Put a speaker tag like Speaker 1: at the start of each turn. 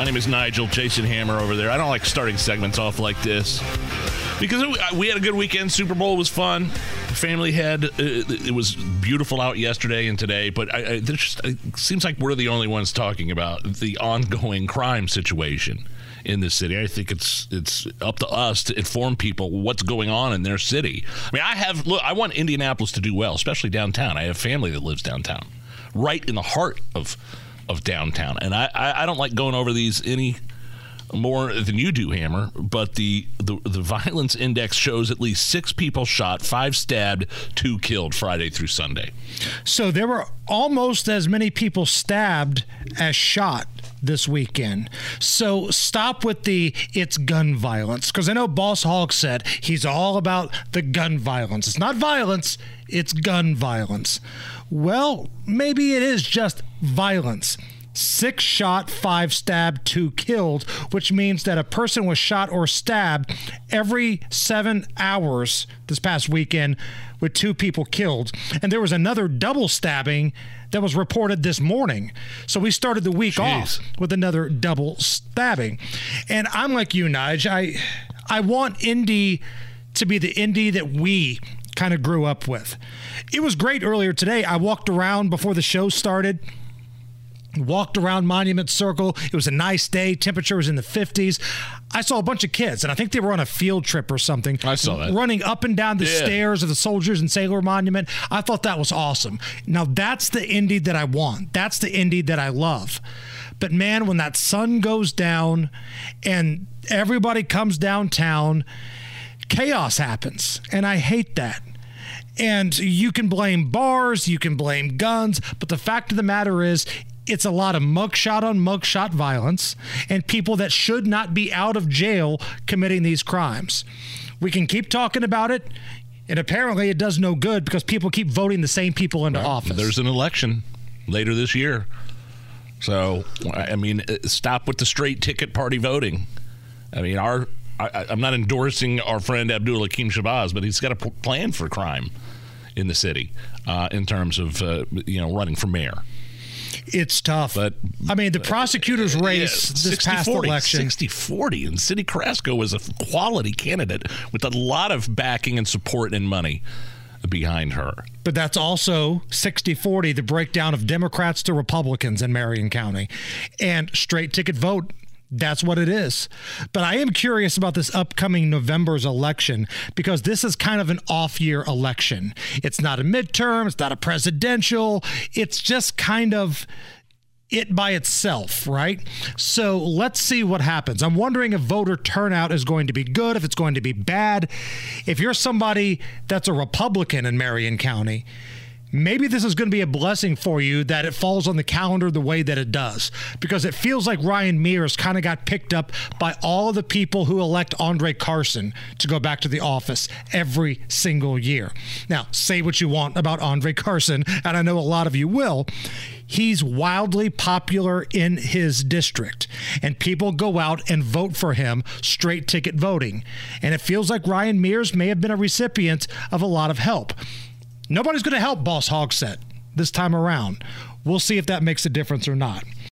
Speaker 1: My name is Nigel, Jason Hammer over there. I don't like starting segments off like this because we had a good weekend. Super Bowl was fun. Family had uh, it was beautiful out yesterday and today, but I, I, just, it seems like we're the only ones talking about the ongoing crime situation in the city. I think it's it's up to us to inform people what's going on in their city. I mean, I have look. I want Indianapolis to do well, especially downtown. I have family that lives downtown, right in the heart of of downtown. And I, I, I don't like going over these any more than you do, Hammer. But the, the the violence index shows at least six people shot, five stabbed, two killed Friday through Sunday.
Speaker 2: So there were almost as many people stabbed as shot this weekend. So stop with the it's gun violence because I know Boss Hogg said he's all about the gun violence. It's not violence, it's gun violence. Well, maybe it is just violence. Six shot, five stabbed, two killed, which means that a person was shot or stabbed every seven hours this past weekend with two people killed. And there was another double stabbing that was reported this morning. So we started the week Jeez. off with another double stabbing. And I'm like you, Nige. I I want Indy to be the Indy that we kind of grew up with. It was great earlier today. I walked around before the show started walked around Monument Circle. It was a nice day. Temperature was in the 50s. I saw a bunch of kids, and I think they were on a field trip or something.
Speaker 1: I saw that.
Speaker 2: Running up and down the yeah. stairs of the Soldiers and Sailor Monument. I thought that was awesome. Now, that's the Indy that I want. That's the Indy that I love. But man, when that sun goes down and everybody comes downtown, chaos happens. And I hate that. And you can blame bars, you can blame guns, but the fact of the matter is, it's a lot of mugshot on mugshot violence and people that should not be out of jail committing these crimes. We can keep talking about it, and apparently it does no good because people keep voting the same people into right. office.
Speaker 1: There's an election later this year. So, I mean, uh, stop with the straight ticket party voting. I mean, our I, am not endorsing our friend Abdul Hakim Shabazz, but he's got a p- plan for crime in the city uh, in terms of uh, you know running for mayor.
Speaker 2: It's tough. But I mean, the prosecutor's race yeah, this 60, past 40, election
Speaker 1: 60-40 and Cyndi Carrasco was a quality candidate with a lot of backing and support and money behind her.
Speaker 2: But that's also 60 40, the breakdown of Democrats to Republicans in Marion County. And straight ticket vote that's what it is. But I am curious about this upcoming November's election because this is kind of an off year election. It's not a midterm, it's not a presidential, it's just kind of it by itself, right? So let's see what happens. I'm wondering if voter turnout is going to be good, if it's going to be bad. If you're somebody that's a Republican in Marion County, maybe this is going to be a blessing for you that it falls on the calendar the way that it does because it feels like Ryan Mears kind of got picked up by all the people who elect Andre Carson to go back to the office every single year. Now, say what you want about Andre Carson, and I know a lot of you will. He's wildly popular in his district, and people go out and vote for him straight ticket voting. And it feels like Ryan Mears may have been a recipient of a lot of help. Nobody's going to help Boss Hogsett this time around. We'll see if that makes a difference or not.